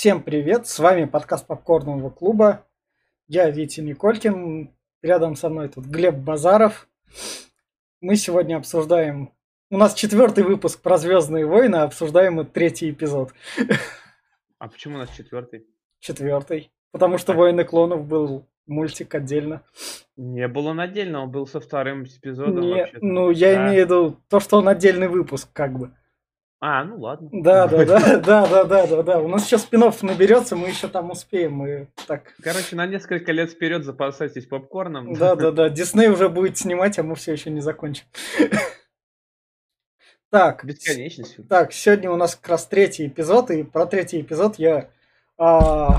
Всем привет, с вами подкаст Попкорного клуба. Я Витя Николькин, рядом со мной тут Глеб Базаров. Мы сегодня обсуждаем... У нас четвертый выпуск про Звездные войны, а обсуждаем мы третий эпизод. А почему у нас четвертый? Четвертый. Потому что Войны клонов был мультик отдельно. Не был он отдельно, он был со вторым эпизодом. Не, вообще-то. ну, я Да. имею в виду то, что он отдельный выпуск, как бы. А, ну ладно. Да, да, да, да, да, да, да, да. У нас сейчас спин наберется, мы еще там успеем. Мы так. Короче, на несколько лет вперед запасайтесь попкорном. Да, да, да. Дисней уже будет снимать, а мы все еще не закончим. Так, Бесконечность. так, сегодня у нас как раз третий эпизод, и про третий эпизод я... а,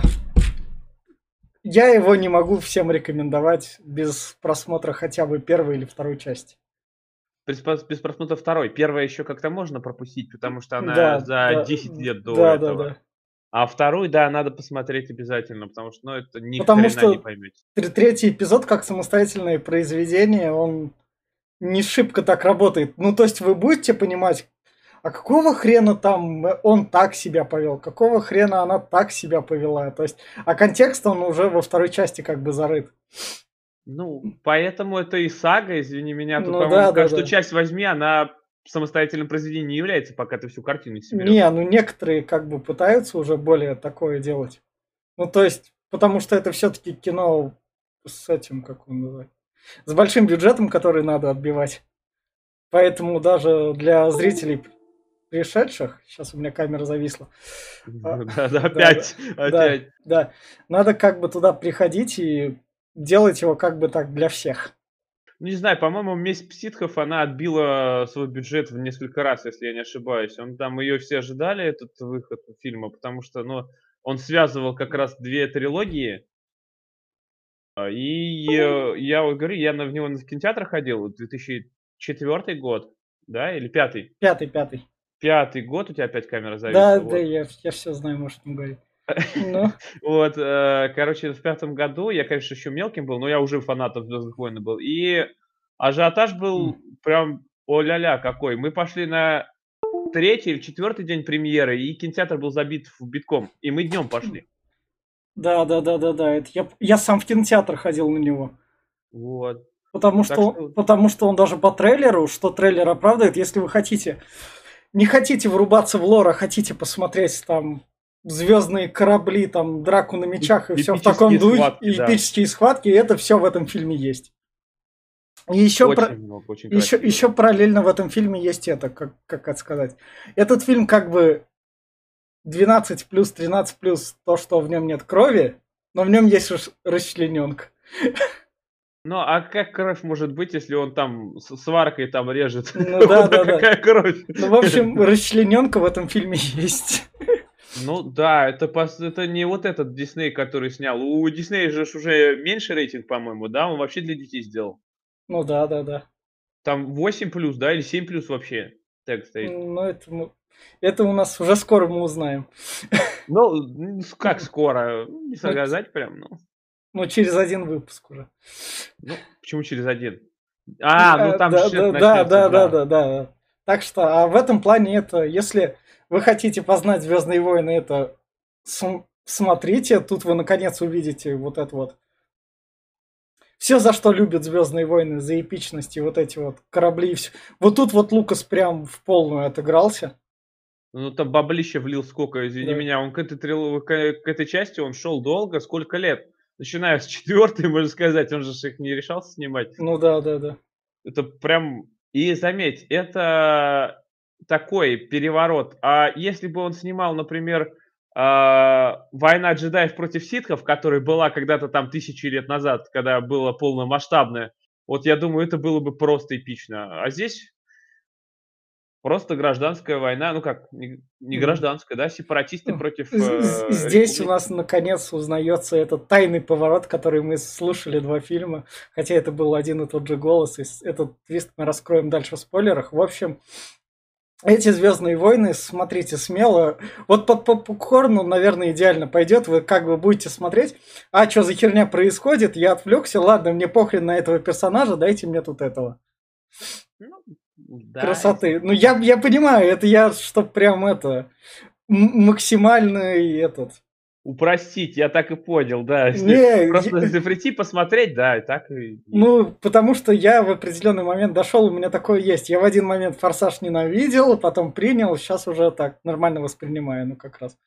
я его не могу всем рекомендовать без просмотра хотя бы первой или второй части. Без, просмотра второй. Первая еще как-то можно пропустить, потому что она Да, за да, 10 лет до да, этого. Да, да. А вторую, да, надо посмотреть обязательно, потому что, ну, это ни Потому что- не поймете. Тр- Третий эпизод как самостоятельное произведение, он не шибко так работает. Ну, то есть вы будете понимать, а какого хрена там он так себя повел, какого хрена она так себя повела. То есть, а контекст он уже во второй части как бы зарыт. Ну, поэтому это и сага, извини меня. Тут, Ну по-моему, да, да, каждую да. часть возьми, она самостоятельным произведением не является, пока ты всю картину не соберешь. Не, ну некоторые как бы пытаются уже более такое делать. Ну, то есть, потому что это все-таки кино с этим, как он называется, с большим бюджетом, который надо отбивать. Поэтому даже для зрителей пришедших, сейчас у меня камера зависла, А, Да, да, опять, опять. да, надо как бы туда приходить и делать его как бы так для всех. Не знаю, по-моему, «Месть пситхов», она отбила свой бюджет в несколько раз, если я не ошибаюсь. Он там, ее все ожидали, этот выход фильма, потому что, ну, он связывал как раз две трилогии. А, И я вот говорю, я на, в него в кинотеатр ходил, 2004 год, да, или пятый? Пятый, пятый. Пятый год у тебя опять камера зависла. Да, вот. да, я, я все знаю, может, не говорить. Ну, Вот, э, короче, в пятом году я, конечно, еще мелким был, но я уже фанатом Звездных войн был. И ажиотаж был прям о-ля-ля какой. Мы пошли на третий или четвертый день премьеры, и кинотеатр был забит в битком. И мы днем пошли. да, да, да, да, да. Это я, я сам в кинотеатр ходил на него. Вот. Потому Так что, что- потому что он даже по трейлеру, что трейлер оправдывает, если вы хотите, не хотите врубаться в лор, а хотите посмотреть там звездные корабли, там драку на мечах и все в Эпические таком духе, схватки, и да. эпические схватки, и это все в этом фильме есть. И еще, очень про- много, очень еще, красиво. еще параллельно в этом фильме есть это, как, как это сказать. Этот фильм как бы 12 плюс, 13 плюс то, что в нем нет крови, но в нем есть рас- расчлененка. Ну, а как кровь может быть, если он там сваркой там режет? Ну да, да, да. Какая кровь? Ну, в общем, расчлененка в этом фильме есть. Ну да, это, это не вот этот Дисней, который снял. У Диснея же уже меньше рейтинг, по-моему, да? Он вообще для детей сделал. Ну да, да, да. Там 8 плюс, да, или 7 плюс вообще тег стоит. Ну, это, мы- это у нас уже скоро мы узнаем. Ну, как скоро? Не сказать прям, ну. Ну, через один выпуск уже. Ну, почему через один? А, ну там да, да, да, да, да, да, да. Так что, а в этом плане это, если вы хотите познать Звездные войны, это см- смотрите, тут вы наконец увидите вот это вот. Все, за что любят Звездные войны, за эпичность и вот эти вот корабли и все. Вот тут вот Лукас прям в полную отыгрался. Ну, там баблище влил сколько, извини Да. меня. Он к этой, трил- к, к этой части он шел долго, сколько лет? Начиная с четвертой, можно сказать, он же их не решался снимать. Ну да, да, да. Это прям... И заметь, это такой переворот. А если бы он снимал, например, а, «Война джедаев против ситхов», которая была когда-то там тысячи лет назад, когда было полномасштабное, вот я думаю, это было бы просто эпично. А здесь просто гражданская война, ну как, не, не гражданская, да, сепаратисты Ну, против... Э, Здесь у республики. нас наконец узнается этот тайный поворот, который мы слушали два фильма, хотя это был один и тот же голос, и этот твист мы раскроем дальше в спойлерах. В общем, эти Звездные войны, смотрите смело. Вот под попкорну, наверное, идеально пойдет. Вы как бы будете смотреть, а что за херня происходит, я отвлекся, ладно, мне похрен на этого персонажа, дайте мне тут этого. Ну, да, красоты. Ну, я, я понимаю, это я, чтоб прям это максимальный этот упростить, я так и понял, да. Не, Просто я... запрети посмотреть, да, и так и... Ну, потому что я в определенный момент дошел, у меня такое есть. Я в один момент форсаж ненавидел, потом принял, сейчас уже так нормально воспринимаю, ну как раз.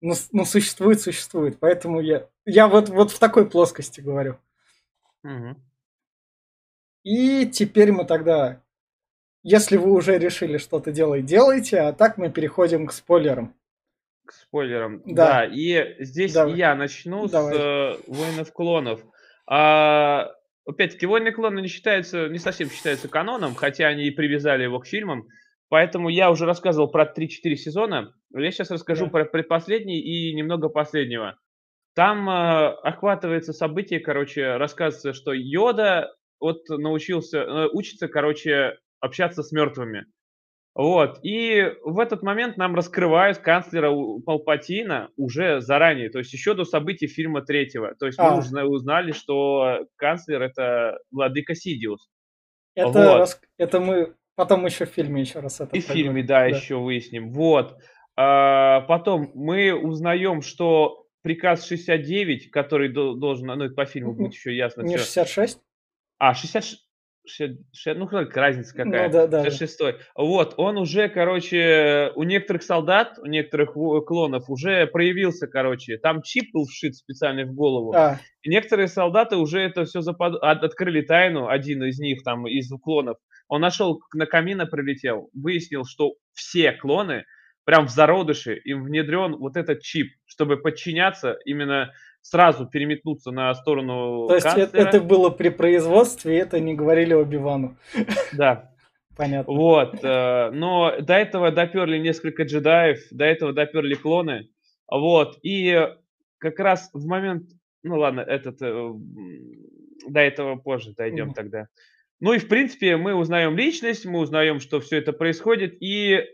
Ну, ну существует, существует. Поэтому я, я вот, вот в такой плоскости говорю. Угу. И теперь мы тогда, если вы уже решили что-то делать, делайте, а так мы переходим к спойлерам к спойлерам. Да, да и здесь Давай. я начну Давай. с э, воинов клонов. А, опять-таки, войны клоны не считаются, не совсем считаются каноном, хотя они и привязали его к фильмам. Поэтому я уже рассказывал про 3-4 сезона. Я сейчас расскажу да. про предпоследний и немного последнего. Там э, охватывается событие, короче, рассказывается, что Йода вот научился, э, учится, короче, общаться с мертвыми. Вот, и в этот момент нам раскрывают канцлера Палпатина уже заранее, то есть еще до событий фильма третьего. То есть а. мы уже узнали, что канцлер это владыка Сидиус. Это, вот. рас... это мы потом еще в фильме еще раз это И в фильме, да, да, еще выясним. Вот. А, потом мы узнаем, что приказ 69, который должен, ну, по фильму будет еще ясно. Не 66? А, 66 ну, какая разница какая, ну, да, да, 66 да. Вот, он уже, короче, у некоторых солдат, у некоторых клонов уже проявился, короче, там чип был вшит специально в голову. А. И некоторые солдаты уже это все запад... открыли тайну, один из них, там, из клонов. Он нашел, на камина прилетел, выяснил, что все клоны, прям в зародыше, им внедрен вот этот чип, чтобы подчиняться именно сразу переметнуться на сторону То есть канцлера. это было при производстве, это не говорили Оби-Вану. Да. Понятно. Вот. Э, но до этого доперли несколько джедаев, до этого доперли клоны. Вот. И как раз в момент... Ну ладно, этот... Э, до этого позже дойдем mm. тогда. Ну и в принципе мы узнаем личность, мы узнаем, что все это происходит, и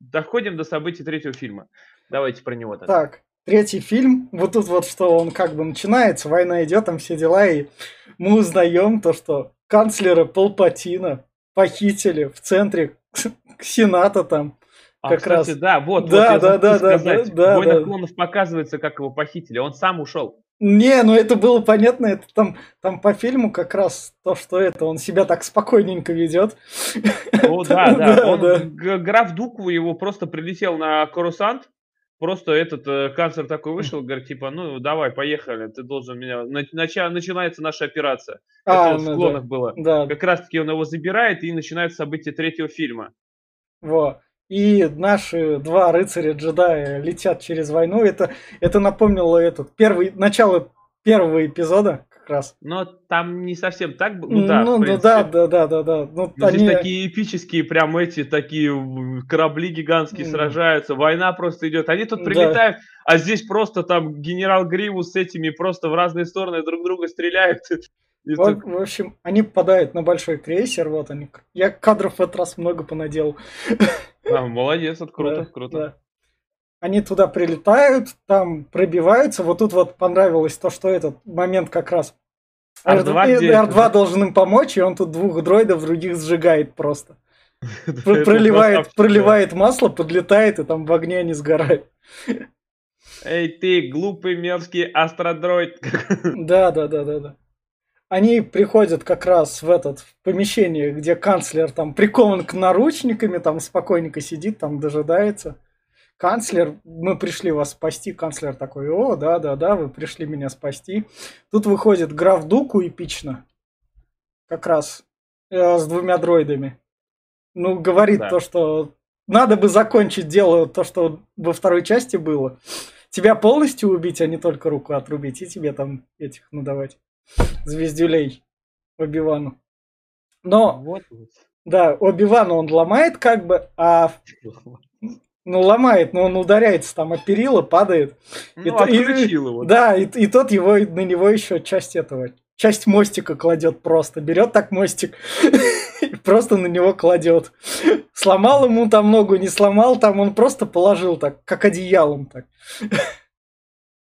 доходим до событий третьего фильма. Давайте про него тогда. Так, третий фильм, вот тут вот, что он как бы начинается, война идет, там все дела, и мы узнаем то, что канцлера Палпатина похитили в центре Сената там. А, как кстати, раз. да, вот, да, вот да, да, да, сказать. да, да, Война да. клонов показывается, как его похитили, он сам ушел. Не, ну это было понятно, это там, там по фильму как раз то, что это, он себя так спокойненько ведет. Ну да, да, он, да. граф Дуку его просто прилетел на Корусант, Просто этот э, канцлер такой вышел, говорит, типа, ну давай, поехали, ты должен меня... Нача... Начинается наша операция. А, Это ну, в склонах да. было. Да. Как раз таки он его забирает, и начинается событие третьего фильма. Во. И наши два рыцаря-джедая летят через войну. Это, это напомнило этот первый, начало первого эпизода, как раз. Но там не совсем так было. Ну, да, ну, ну да, да, да, да, да. Ну, Но они... Здесь такие эпические, прям эти такие корабли гигантские mm. сражаются, война просто идет. Они тут прилетают, да. а здесь просто там генерал Гривус с этими просто в разные стороны друг друга стреляют. Вот, в общем, они попадают на большой крейсер, вот они. Я кадров в этот раз много понадел. А, молодец, это круто, да, круто. Да. Они туда прилетают, там пробиваются. Вот тут вот понравилось то, что этот момент как раз R2, R2 должен им помочь, и он тут двух дроидов других сжигает просто. Проливает, проливает масло, подлетает, и там в огне они сгорают. Эй ты, глупый мерзкий астродроид. Да, да, да, да, да. Они приходят как раз в этот в помещение, где канцлер там прикован к наручниками, там спокойненько сидит, там дожидается канцлер, мы пришли вас спасти, канцлер такой, о, да-да-да, вы пришли меня спасти. Тут выходит граф Дуку эпично, как раз э, с двумя дроидами. Ну, говорит да. то, что надо бы закончить дело, то, что во второй части было. Тебя полностью убить, а не только руку отрубить, и тебе там этих надавать звездюлей Оби-Вану. Но, вот. да, Оби-Вану он ломает как бы, а ну, ломает, но он ударяется там о перила, падает. Ну, и, отключил и, его. Да, и, и тот его, на него еще часть этого, часть мостика кладет просто. Берет так мостик и просто на него кладет. Сломал ему там ногу, не сломал, там он просто положил так, как одеялом так.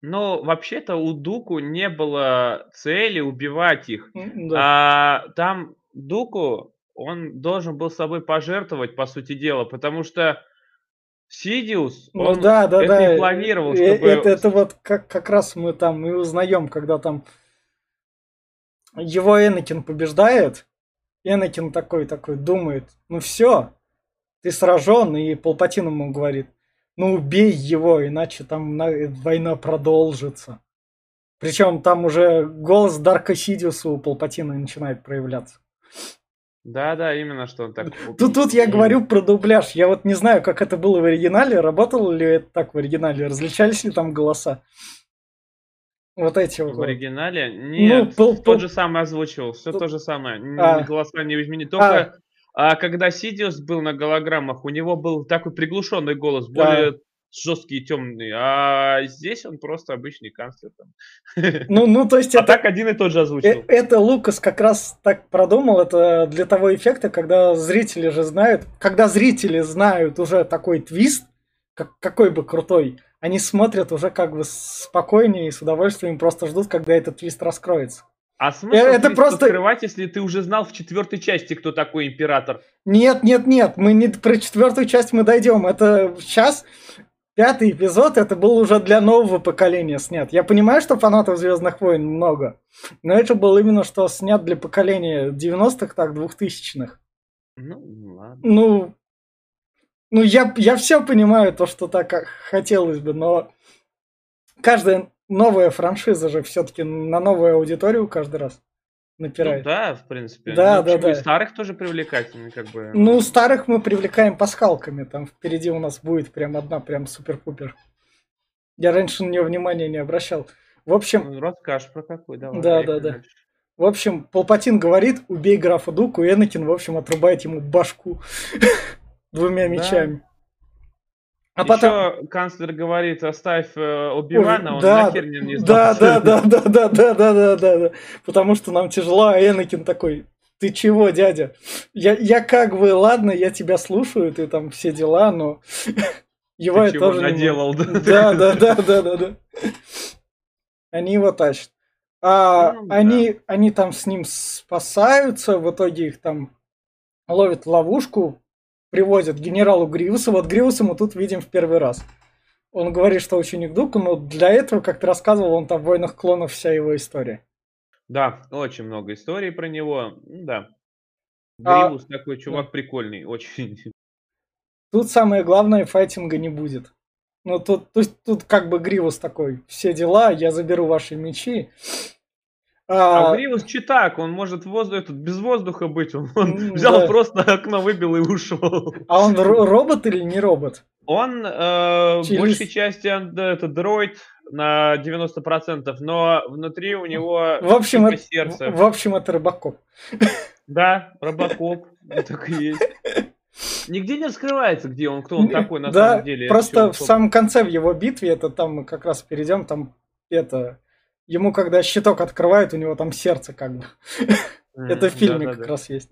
Но вообще-то у Дуку не было цели убивать их. Да. А, там Дуку, он должен был собой пожертвовать, по сути дела, потому что Сидиус, Ну он да, да, это да. и планировал, Э, чтобы... Это, это вот как, как раз мы там и узнаем, когда там его Энакин побеждает. Энакин такой, такой думает, ну все, ты сражен, и Палпатин ему говорит, ну убей его, иначе там на- война продолжится. Причем там уже голос Дарка Сидиуса у Палпатина начинает проявляться. Да, да, именно что он так... Тут, тут я говорю про дубляж. Я вот не знаю, как это было в оригинале, работало ли это так в оригинале, различались ли там голоса. Вот эти вот. В оригинале? Нет, пол- тот пол- же самый озвучивал, все Пол- то же самое. А. Голоса не изменили. Только а, когда Сидиус был на голограммах, у него был такой приглушенный голос, Да. Жесткий и темный. А здесь он просто обычный канцлер. там. Ну, ну, то есть А это, так один и тот же э- озвучил. это Лукас как раз так продумал, это для того эффекта, когда зрители же знают, когда зрители знают уже такой твист, как, какой бы крутой, они смотрят уже как бы спокойнее и с удовольствием просто ждут, когда этот твист раскроется. А смысл э, это просто- открывать, если ты уже знал в четвертой части, кто такой император? Нет, нет, нет, мы не про четвертую часть мы дойдем. Это сейчас пятый эпизод, это был уже для нового поколения снят. Я понимаю, что фанатов Звездных войн много, но это был именно что снят для поколения 90-х, так, 2000-х. Ну, ладно. Ну, ну я, я все понимаю, то, что так хотелось бы, но каждая новая франшиза же все-таки на новую аудиторию каждый раз Ну напирает. да, в принципе. Да, Ну, да, почему и да. старых тоже привлекательны, как бы. Ну, старых мы привлекаем пасхалками. Там впереди у нас будет прям одна, прям супер-пупер. Я раньше на нее внимания не обращал. В общем, Ну, расскажешь про какой, давай. Да, да, да. дальше. в общем, Палпатин говорит, убей графа Дуку, и Энакин, в общем, отрубает ему башку двумя Да. мечами. А потом... Еще канцлер говорит, оставь э, Оби-Вана, он да, нахер не, не да, да, да, да, да, да, да, да, да, да. Потому что нам тяжело, а Энакин такой, ты чего, дядя? Я, я как бы, ладно, я тебя слушаю, ты там все дела, но его Ты я тоже не наделал, да? Да, да, да, да, да, да. Они его тащат. А Ну, да. они, они там с ним спасаются, в итоге их там ловят в ловушку, привозят генералу Гривусу. Вот Гривуса мы тут видим в первый раз. Он говорит, что ученик Дука, но для этого, как ты рассказывал, он там в «Войнах клонов» вся его история. Да, очень много историй про него. Да. А- Гривус такой чувак прикольный, очень. Тут самое главное, файтинга не будет. Ну, тут, то есть, тут как бы Гривус такой, все дела, я заберу ваши мечи. А А, Гривус читак, он может воздух, этот, без воздуха быть. Он, он взял да. просто окно выбил и ушел. а он ро- робот или не робот? Он э, Через- большей части он, это дроид на 90%, но внутри у него В общем, это, сердце. в, общем, это Рыбакоп. Да, Робокоп, так и есть. Нигде не раскрывается, где он, кто он такой на да, самом деле. просто в самом конце в его битве, это там мы как раз перейдем, там это... Ему когда щиток открывают, у него там сердце как бы. Это в фильме как раз есть.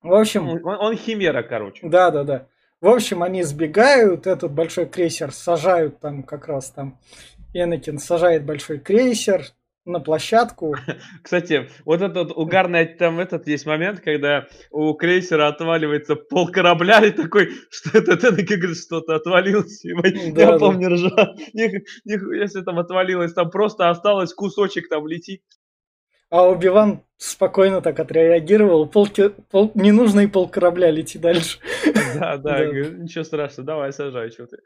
В общем, он химера, короче. Да, да, да. В общем, они сбегают, этот большой крейсер сажают там как раз там. Энакин сажает большой крейсер на площадку. Кстати, вот этот угарный там этот есть момент, когда у крейсера отваливается пол корабля и такой, что это Энакин говорит, что-то отвалилось. Я помню, них- Если там отвалилось, там просто осталось кусочек там летит. А Убиван спокойно так отреагировал. Пол, пол- ненужный пол корабля лети дальше. Да, да, ничего страшного, давай сажай, что ты.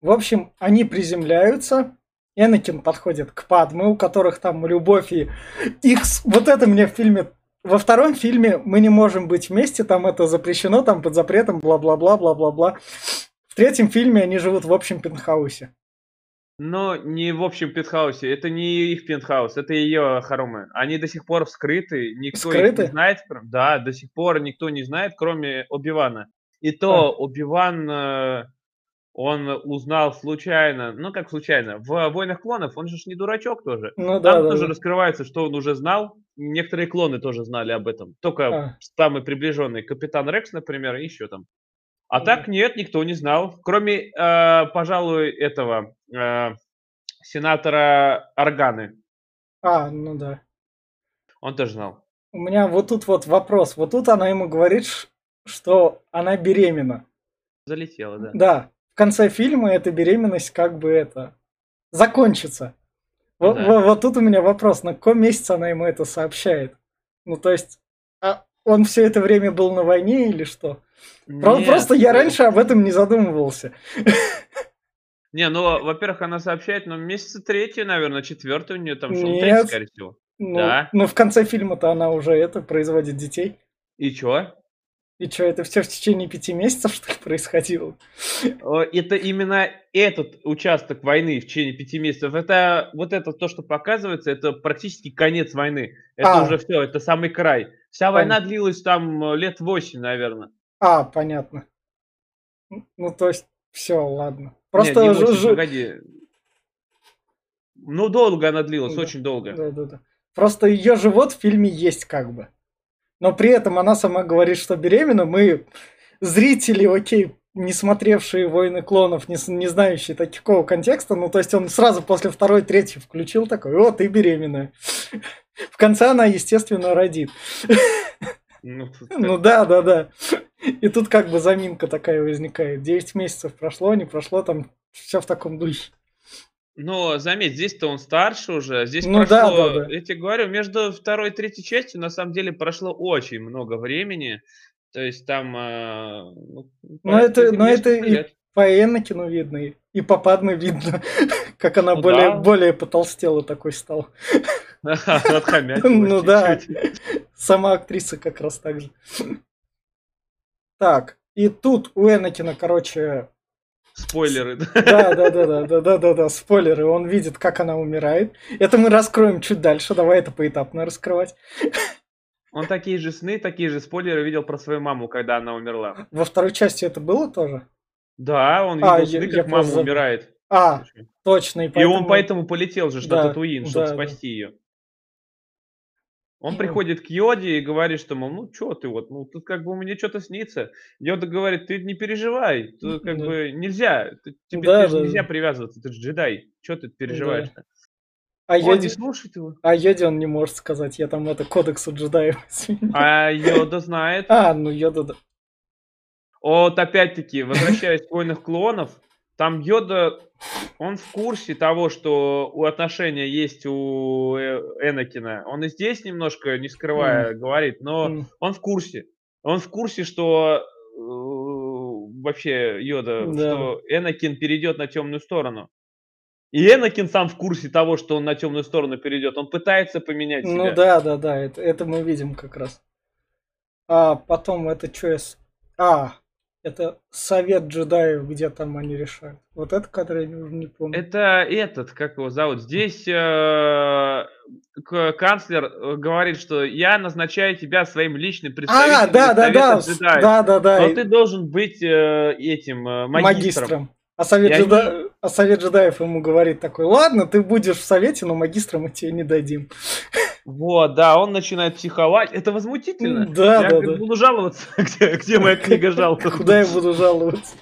В общем, они приземляются. Энакин подходит к Падме, у которых там любовь и их... Вот это мне в фильме... Во втором фильме мы не можем быть вместе, там это запрещено, там под запретом, бла-бла-бла, бла-бла-бла. В третьем фильме они живут в общем пентхаусе. Но не в общем пентхаусе, это не их пентхаус, это ее хоромы. Они до сих пор вскрыты, никто их Вскрыты? не знает. Да, до сих пор никто не знает, кроме Оби-Вана. И то Оби-Ван, э, он узнал случайно, ну как случайно, в «Войнах клонов» он же не дурачок тоже. Ну да, Там да, тоже да. раскрывается, что он уже знал. Некоторые клоны тоже знали об этом. Только А. самый приближенный Капитан Рекс, например, и еще там. А Мгм. так нет, никто не знал. Кроме, э, пожалуй, этого э, сенатора Органы. А, ну да. Он тоже знал. У меня вот тут вот вопрос. Вот тут она ему говорит, что она беременна. залетела, да. Да, в конце фильма эта беременность как бы это закончится. Вот, Да. вот тут у меня вопрос, на каком месяце она ему это сообщает? Ну, то есть, а он все это время был на войне или что? Нет, Просто я ну, раньше об этом не задумывался. Не, ну, во-первых, она сообщает, ну, месяца третий, наверное, четвертый у нее там, Нет. третий, скорее всего. Ну, Да. ну, в конце фильма-то она уже это производит детей. И чё? И что, это все в течение пяти месяцев, что ли, происходило? Это именно этот участок войны в течение пяти месяцев. Это вот это то, что показывается, это практически конец войны. Это А. уже все, это самый край. Вся война длилась там э, лет восемь, наверное. А, понятно. Ну, то есть, все, ладно. Просто Нет, не ж- восемь, ж- погоди. Ну, долго она длилась, Да. очень долго. Да, да, да. Просто ее живот в фильме есть как бы. Но при этом она сама говорит, что беременна. Мы, зрители, окей, не смотревшие «Войны клонов», не, не знающие такого контекста, ну, то есть он сразу после второй, третьей включил такой, о, ты беременная. В конце она, естественно, родит. Ну, Ну да, да, да. И тут как бы заминка такая возникает. 9 месяцев прошло, не прошло, там все в таком духе. Но заметь, здесь-то он старше уже. Здесь Ну да, прошло, да, да. я тебе говорю, между второй и третьей частью на самом деле прошло очень много времени. То есть там... а, ну, Но это, но это и по Энакину видно, и, и по Падме видно, как она Ну более, да. более потолстела такой стала. Ну да. Сама актриса как раз так же. Так, и тут у Энакина, короче, Спойлеры. Да, да, да, да, да, да, да, да, спойлеры. Он видит, как она умирает. Это мы раскроем чуть дальше. Давай это поэтапно раскрывать. Он такие же сны, такие же спойлеры видел про свою маму, когда она умерла. Во второй части это было тоже? Да, он а, видел а, сны, я, как я мама просто... умирает. А, точно. И, поэтому... и он поэтому полетел же, что да, Татуин, чтобы да, спасти да. ее. Он приходит к Йоде и говорит, что, мол, ну что ты вот, ну тут как бы мне что-то снится. Йода говорит, ты не переживай, тут как Да. бы нельзя, ты- тебе Да, да, нельзя да. привязываться, ты же джедай, что ты переживаешь-то? А Он не Йоде... слушает его. А Йоде он не может сказать, я там это кодексу джедаев. извини. А Йода знает. А, ну Йода, да. Вот опять-таки, возвращаясь к войнах клонов, там Йода, он в курсе того, что у отношения есть у э, Энакина. Он и здесь немножко, не скрывая, говорит, но М, он в курсе. Он в курсе, что э, вообще Йода, Да. что Энакин перейдет на темную сторону. И Энакин сам в курсе того, что он на темную сторону перейдет. Он пытается поменять Ну себя. да, да, да, это, это мы видим как раз. А потом это что я... А, это совет джедаев, где там они решают. Вот это, который я уже не помню. Это этот, как его зовут? Здесь э, канцлер э, говорит, что я назначаю тебя своим личным представителем А, да, да, да, джедаев. да, да, да, Но ты должен быть э, этим э, магистром. магистром. А совет, И они- джеда- а совет джедаев ему говорит такой, ладно, ты будешь в совете, но магистром мы тебе не дадим. Вот, да, он начинает психовать. Это возмутительно. Да, я да, да. буду жаловаться, где, где моя книга жалоб. Куда я буду жаловаться?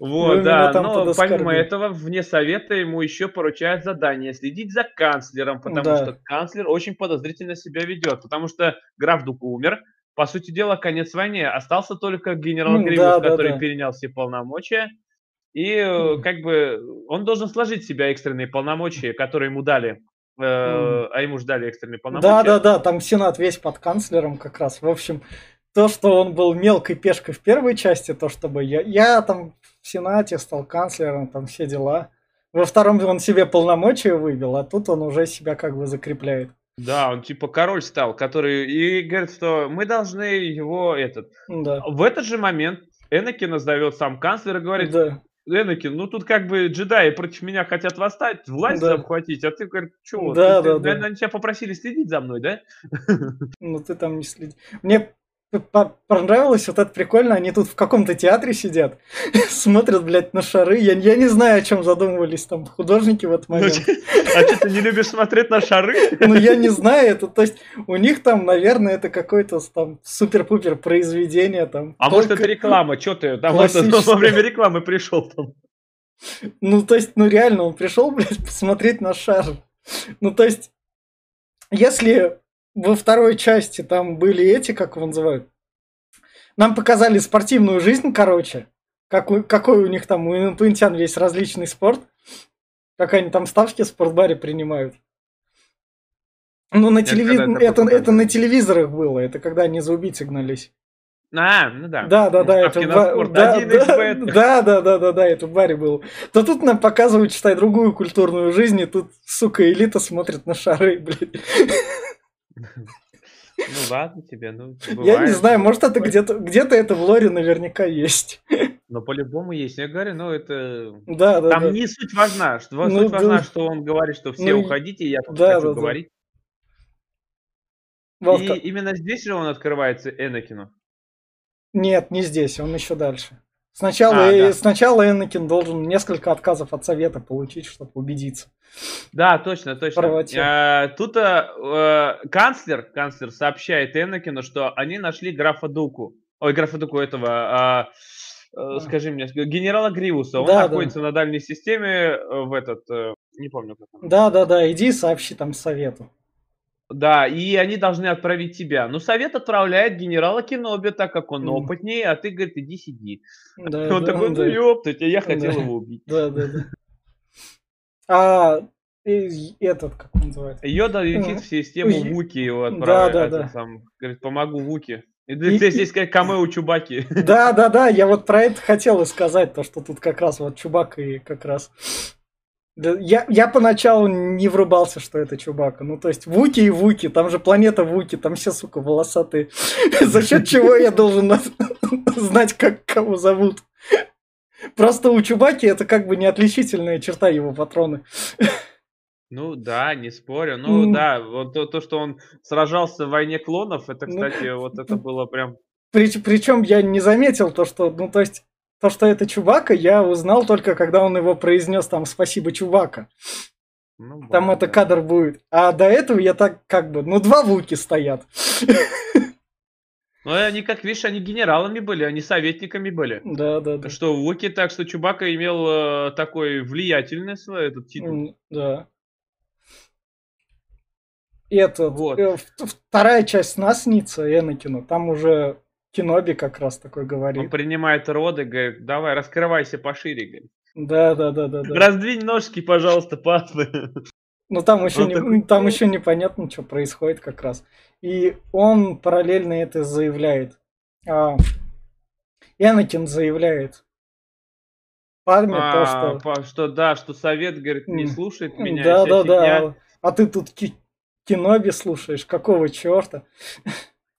Вот, меня да, но помимо этого, вне совета ему еще поручают задание следить за канцлером, потому Да. что канцлер очень подозрительно себя ведет, потому что граф Дук умер, по сути дела, конец войны, остался только генерал Ну, Гривус, да, который да. перенял все полномочия, и э, как бы он должен сложить в себя экстренные полномочия, которые ему дали, э, а ему же дали экстренные полномочия. Да, да, да, там Сенат весь под канцлером как раз. В общем, то, что он был мелкой пешкой в первой части, то, чтобы я, я там в Сенате стал канцлером, там все дела. Во втором он себе полномочия выбил, а тут он уже себя как бы закрепляет. Да, он типа король стал, который и говорит, что мы должны его этот. Да. В этот же момент Энакина зовет сам канцлер и говорит, Да. Энакин, ну тут как бы джедаи против меня хотят восстать, власть Да. захватить, а ты, говорит, что, Да, ты, да, ты, да. наверное, они тебя попросили следить за мной, да? Ну ты там не следи. Мне понравилось вот это прикольно, они тут в каком-то театре сидят, смотрят, блядь, на шары. Я, я не знаю, о чем задумывались там художники в этот момент. А что, ты не любишь смотреть на шары? Ну, я не знаю, это, то есть, у них там, наверное, это какое-то там супер-пупер произведение там. А может это реклама, что ты там во время рекламы пришел там? Ну, то есть, ну, реально, он пришел, блядь, посмотреть на шар. Ну, то есть, если во второй части там были эти, как его называют, нам показали спортивную жизнь, короче. Как у, какой у них там у инопланетян весь различный спорт. Как они там ставки в спортбаре принимают. Ну, на телевизоре это, это, это на телевизорах было, это когда они за убийцей гнались. А, ну да. Да, да, да, это да, да, да, да, да, да, да, это в баре было. То тут нам показывают, читай, другую культурную жизнь, и тут, сука, элита смотрит на шары, блядь. Ну ладно тебе, ну бывает. Я не знаю, может это где-то где-то это в лоре наверняка есть. Но по-любому есть. Я говорю, ну это... Да, да, Там да. не суть важна. Ну, суть важна, да. что он говорит, что все ну, уходите, я тут да, хочу да, говорить. Да. И именно здесь же он открывается Энакину. Нет, не здесь, он еще дальше. Сначала, а, да. сначала Энакин должен несколько отказов от совета получить, чтобы убедиться. Да, точно, точно. А, тут а, канцлер, канцлер сообщает Энакину, что они нашли графа Дуку. Ой, графа Дуку этого, а, а. скажи мне, генерала Гривуса. Он да, находится да. на дальней системе в этот, не помню как он. Да, да, да, иди сообщи там совету. Да, и они должны отправить тебя. Но совет отправляет генерала Киноби, так как он опытнее, а ты, говорит, иди сиди. Да, он да, такой, ну да. ёптать, а я хотел да. его убить. Да, да, да. А и этот, как он называется? Йода летит в систему Вуки, его отправляет. Да, да, да. Сам, говорит, помогу Вуки. И, и здесь есть как камео Чубаки. Да, да, да, я вот про это хотел и сказать, то, что тут как раз вот Чубака и как раз да, я, я поначалу не врубался, что это Чубака. Ну, то есть, Вуки и Вуки, там же планета Вуки, там все, сука, волосатые. За счет чего я должен знать, как кого зовут? Просто у Чубаки это как бы неотличительная черта его патроны. Ну да, не спорю. Ну mm. да, вот то, то, что он сражался в войне клонов, это, ну, кстати, ну, вот это было прям... При, причем я не заметил то, что, ну то есть, то, что это Чубака, я узнал только, когда он его произнес там «Спасибо, Чубака». Ну, там это кадр будет. А до этого я так как бы, ну два вуки стоят. Ну, они, как видишь, они генералами были, они советниками были. Да, да, да. Что Вуки, так что Чубака имел э, такой влиятельный свой этот титул. Да. Это, вот. э, вторая часть нас снится Энакину, там уже Киноби как раз такой говорит. Он принимает роды, говорит, давай, раскрывайся пошире, говорит. Да, да, да, да. да. Раздвинь ножки, пожалуйста, папы. Ну там еще, не, такой... там еще непонятно, что происходит как раз. И он параллельно это заявляет. А, Энакин заявляет. Падме а, то, что... По, что... Да, что совет, говорит, не слушает меня. Да, да, да. А ты тут Киноби слушаешь, какого черта?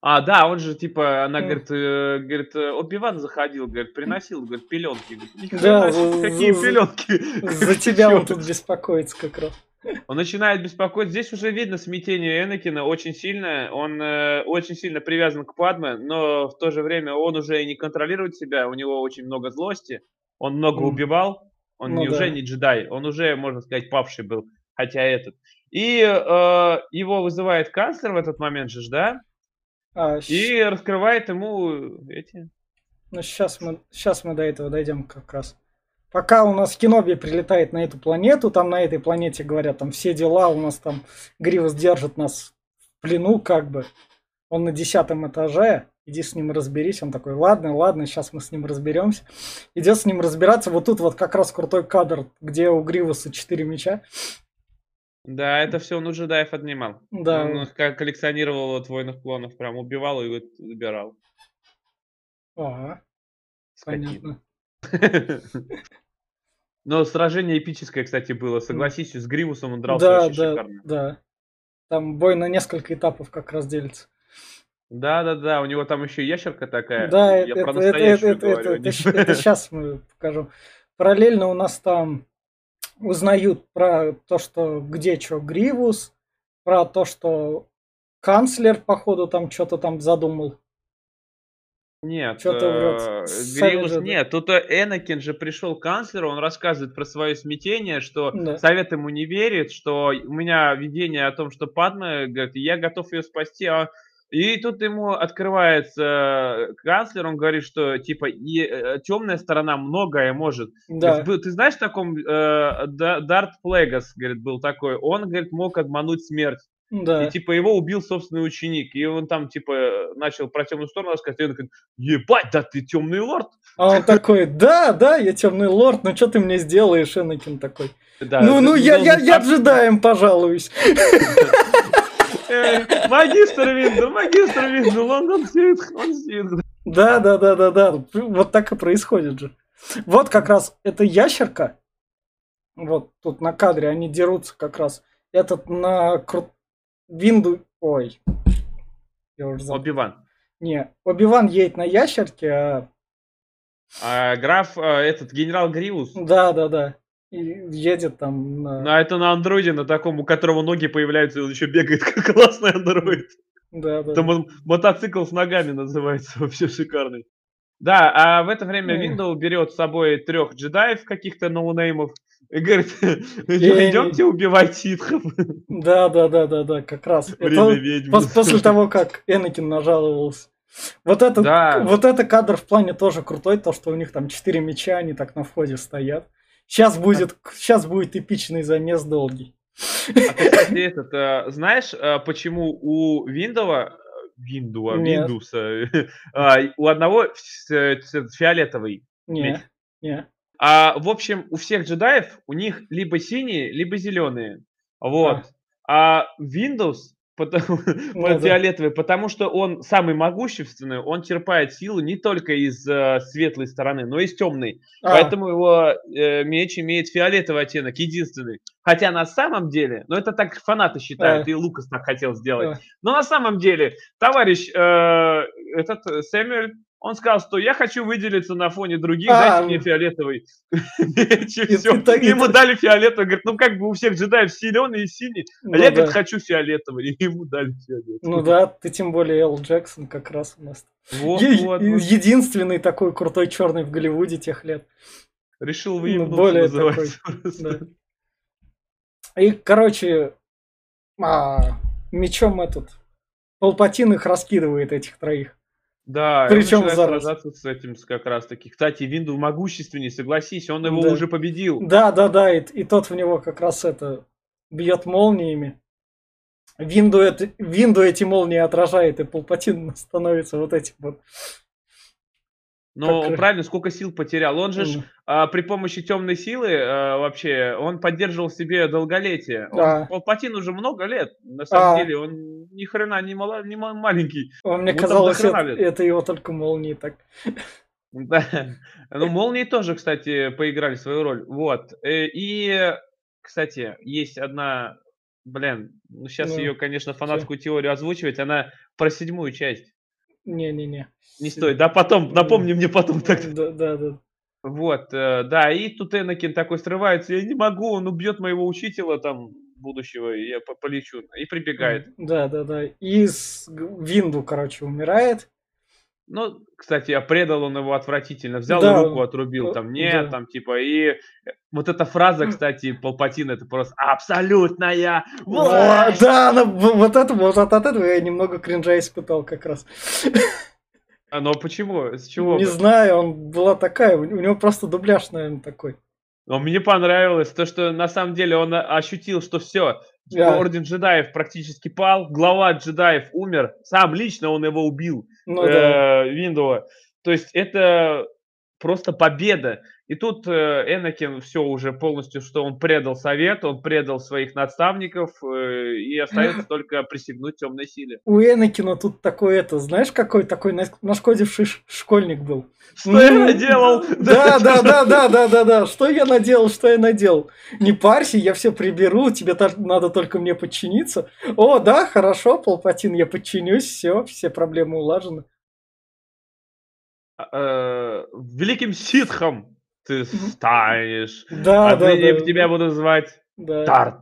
А, да, он же, типа, она, говорит, э, говорит, э, Оби-Ван заходил, говорит, приносил, говорит, пеленки. да, какие пеленки? За тебя он тут беспокоится как раз. Он начинает беспокоить. Здесь уже видно смятение Энакина очень сильное. Он э, очень сильно привязан к Падме, но в то же время он уже не контролирует себя. У него очень много злости. Он много mm. убивал. Он ну, не, да. уже не джедай. Он уже, можно сказать, павший был. Хотя этот. И э, его вызывает канцлер в этот момент же, да? А, и щ... раскрывает ему эти... Ну, сейчас мы, сейчас мы до этого дойдем как раз. Пока у нас Киноби прилетает на эту планету, там на этой планете говорят, там все дела, у нас там Гривас держит нас в плену, как бы. Он на десятом этаже, иди с ним разберись. Он такой, ладно, ладно, сейчас мы с ним разберемся. Идет с ним разбираться. Вот тут вот как раз крутой кадр, где у Гриваса четыре меча. Да, это все он у джедаев отнимал. Да. Он как коллекционировал вот воинов клонов, прям убивал и вот забирал. Ага. Понятно. Но сражение эпическое, кстати, было. Согласись, с Гривусом он дрался да, очень да, шикарно. Да, Там бой на несколько этапов как раз делится. Да, да, да, у него там еще ящерка такая. Да, Я это, про это, это, это, это, это, это сейчас мы покажу. Параллельно у нас там узнают про то, что где что Гривус, про то, что канцлер, походу, там что-то там задумал. Нет, что-то э, Гривус нет. Тут э, Энакин же пришел к канцлеру, он рассказывает про свое смятение, что да. совет ему не верит, что у меня видение о том, что Падма, говорит, я готов ее спасти, а и тут ему открывается канцлер, он говорит, что типа и, э, темная сторона многое может. Да. Говорит, ты знаешь, в таком э, Дарт Плегас, говорит, был такой, он, говорит, мог обмануть смерть. Да. И типа его убил собственный ученик. И он там типа начал про темную сторону рассказывать. И он такой, ебать, да ты темный лорд. А он такой, да, да, я темный лорд, ну что ты мне сделаешь, Энакин такой. Да, ну, ну, я, я, я джедаем пожалуюсь. Э, Магистр Винду, магистр Винду, он, он сидит, он сидит. Да, да, да, да, да. Вот так и происходит же. Вот как раз эта ящерка. Вот тут на кадре они дерутся как раз. Этот на кру... Винду... Ой. Я уже забыл. Оби-Ван. Не, Оби-Ван едет на ящерке, а... А граф, э, этот, генерал Гриус, Да, да, да. Едет там на... ну, а это на андроиде, на таком, у которого ноги появляются, и он еще бегает, как классный андроид. Да, да. Это мо- мотоцикл с ногами называется, вообще шикарный. Да, а в это время. Виндоу берет с собой трех джедаев каких-то ноунеймов и говорит, идемте убивать ситхов. Да, да, да, да, да, как раз. Время ведьм. пос- после того, как Энакин нажаловался. Вот это, Да. вот это кадр в плане тоже крутой, то, что у них там четыре меча, они так на входе стоят. Сейчас будет, сейчас будет эпичный замес долгий. А ты, кстати, этот, э, знаешь, э, почему у Виндова, Виндуа, Нет. Виндуса, а, у одного фиолетовый Не, меч? не. А, в общем, у всех джедаев у них либо синие, либо зеленые. Вот. А Windows потому, Ну да. фиолетовый, потому что он самый могущественный, он черпает силу не только из э, светлой стороны, но и из темной. А, Поэтому его э, меч имеет фиолетовый оттенок, единственный. Хотя на самом деле, ну это так фанаты считают, и Лукас так хотел сделать. Но на самом деле, товарищ э, этот э, Сэмюэль, он сказал, что я хочу выделиться на фоне других, А, дайте мне фиолетовый меч, и Ему дали фиолетовый, говорит, ну как бы у всех джедаев зеленый и синий, а Ну я, говорит, хочу фиолетовый, и ему дали фиолетовый. Ну да, ты тем более Эл Джексон как раз у нас. Единственный такой крутой черный в Голливуде тех лет. Решил ну, выебнуться, более. Да. И, короче, а, мечом этот Палпатин их раскидывает, этих троих. Да, Причем он сражаться с этим как раз таки. Кстати, Винду могущественней, согласись, он его Да. уже победил. Да, да, да, и, и тот в него как раз это бьет молниями. Винду, это, Винду эти молнии отражает, и Палпатин становится вот этим вот. Но Как- он правильно, сколько сил потерял. Он же ж, а, при помощи темной силы а, вообще, он поддерживал себе долголетие. Он- Да. Палпатин уже много лет, на самом А. деле, он ни хрена не, мала- не ма- маленький. а Мне Вот казалось, это, это его только молнии так. Да. Ну, молнии тоже, кстати, поиграли свою роль. Вот. Э, И, кстати, есть одна, блин, ну сейчас Ну, ее, конечно, фанатскую теорию озвучивать, она про седьмую часть. Не-не-не. Не стоит, да, потом, напомни мне потом тогда. Да, да, да. Вот, э, да, и тут Энакин такой срывается, я не могу, он убьет моего учителя там будущего, и я по- полечу. И прибегает. Да, да, да. И с Винду, короче, умирает. Ну, кстати, а предал он его отвратительно, взял Да, и руку отрубил, э, там, нет, да. там, типа, и э, вот эта фраза, кстати, Палпатин, это просто абсолютная власть. да, она- вот это вот от этого я немного кринжа испытал как раз. А, но почему? С чего? Не знаю, он была такая, у него просто дубляж, наверное, такой. Но мне понравилось то, что на самом деле он а- ощутил, что все, Да. орден джедаев практически пал, глава джедаев умер, сам лично он его убил. Ну да. э, Виндова. То есть это просто победа. И тут э, Энакин все уже полностью, что он предал совет, он предал своих наставников, э, и остается только присягнуть темной силе. У Энакина тут такой это, знаешь, какой такой нашкодивший школьник был. Что я Ну, наделал? Да, да, да, да, да, да, да. Что я наделал, что я наделал? Не парься, я все приберу, тебе надо только мне подчиниться. О, да, хорошо, Палпатин, я подчинюсь, все, все проблемы улажены. Э, Великим ситхом ты станешь. Да, да, Отныне да. тебя буду звать да. Дарт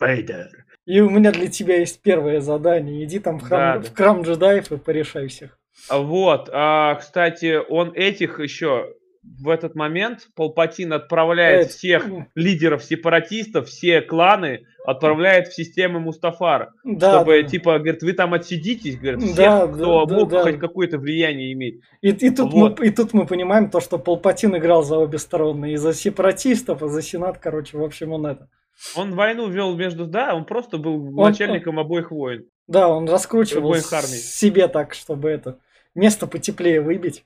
Вейдер. И у меня для тебя есть первое задание. Иди там в храм, Да, в храм джедаев и порешай всех. А Вот, а, кстати, он этих еще в этот момент Палпатин отправляет Эт- всех лидеров сепаратистов, все кланы отправляет в систему Мустафар, Да, чтобы да. типа, говорит, вы там отсидитесь, говорит, всех, Да, кто да, мог да, да. хоть какое-то влияние иметь. И, и тут Вот. мы, и тут мы понимаем то, что Палпатин играл за обе стороны. И за сепаратистов, и за Сенат, короче, в общем, он это. Он войну вел между... Да, он просто был он, начальником он, обоих войн. Да, он раскручивал себе так, чтобы это место потеплее выбить.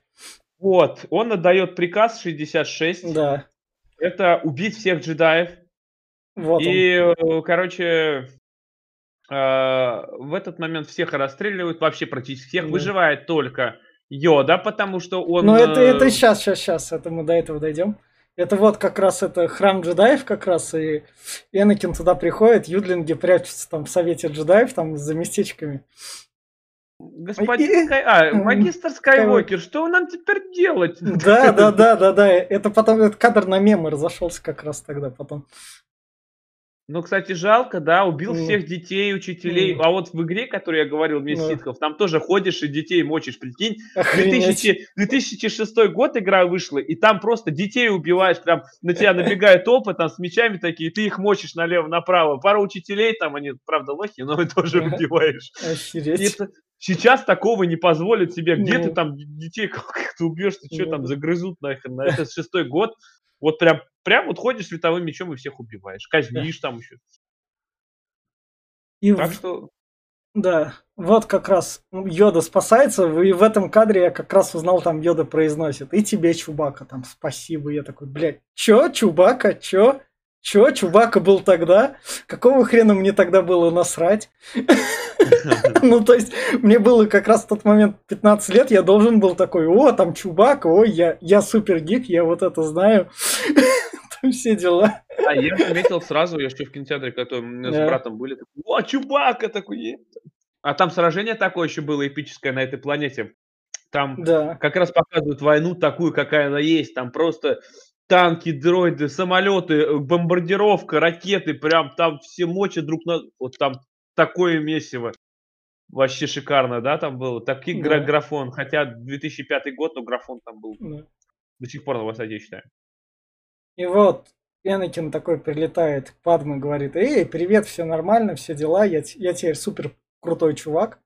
Вот, он отдает приказ 66. Да. Это убить всех джедаев. Вот и, он. Э, короче, э, в этот момент всех расстреливают, вообще практически всех. Да. Выживает только Йода, потому что он... Ну, это, это сейчас, сейчас, сейчас, это мы до этого дойдем. Это вот как раз это храм джедаев как раз, и Энакин туда приходит, юдлинги прячутся там в совете джедаев, там за местечками. Господин Скай... А, магистр Скайуокер, что нам теперь делать? Да, да, да, да, да. Это потом этот кадр на мемы разошелся как раз тогда потом. Ну, кстати, жалко, да, убил mm. всех детей, учителей. Mm. А вот в игре, которую я говорил, «Месть mm. ситхов», там тоже ходишь и детей мочишь, прикинь. 2000, 2006 год игра вышла, и там просто детей убиваешь, прям на тебя набегает опыт, там с мечами такие, ты их мочишь налево-направо. Пара учителей, там они, правда, лохи, но ты тоже убиваешь. Это, сейчас такого не позволят себе. Где ну. ты там детей как-то убьешь, ты что ну. там загрызут нахрен? На это шестой год. Вот прям, прям вот ходишь световым мечом и всех убиваешь. Казнишь да. там еще. И так в... что... Да, вот как раз Йода спасается, и в этом кадре я как раз узнал, там Йода произносит, и тебе, Чубака, там, спасибо. Я такой, блядь, чё, Чубака, чё? Чё, Чубака был тогда? Какого хрена мне тогда было насрать? Ну, то есть, мне было как раз в тот момент 15 лет, я должен был такой, о, там Чубака, ой, я, я супер гик, я вот это знаю. Там все дела. А я заметил сразу, я еще в кинотеатре, когда мы с братом были, о, Чубака такой. А там сражение такое еще было эпическое на этой планете. Там да. как раз показывают войну такую, какая она есть. Там просто танки, дроиды, самолеты, э, бомбардировка, ракеты, прям там все мочи друг на... Вот там такое месиво. Вообще шикарно, да, там было. Такие да. графон, хотя 2005 год, но графон там был. Да. До сих пор на высоте, считаю. И вот Энакин такой прилетает к Падме, говорит, эй, привет, все нормально, все дела, я, я теперь супер крутой чувак.